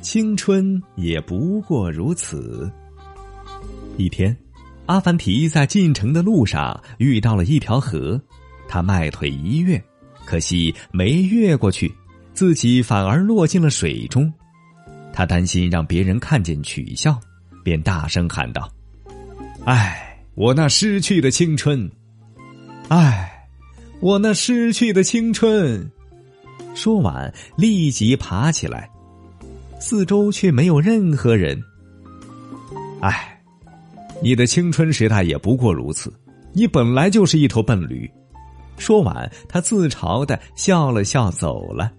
青春也不过如此。一天，阿凡提在进城的路上遇到了一条河，他迈腿一跃，可惜没越过去，自己反而落进了水中。他担心让别人看见取笑，便大声喊道：“唉，我那失去的青春！唉，我那失去的青春！”说完，立即爬起来。四周却没有任何人。唉，你的青春时代也不过如此，你本来就是一头笨驴。说完，他自嘲的笑了笑，走了。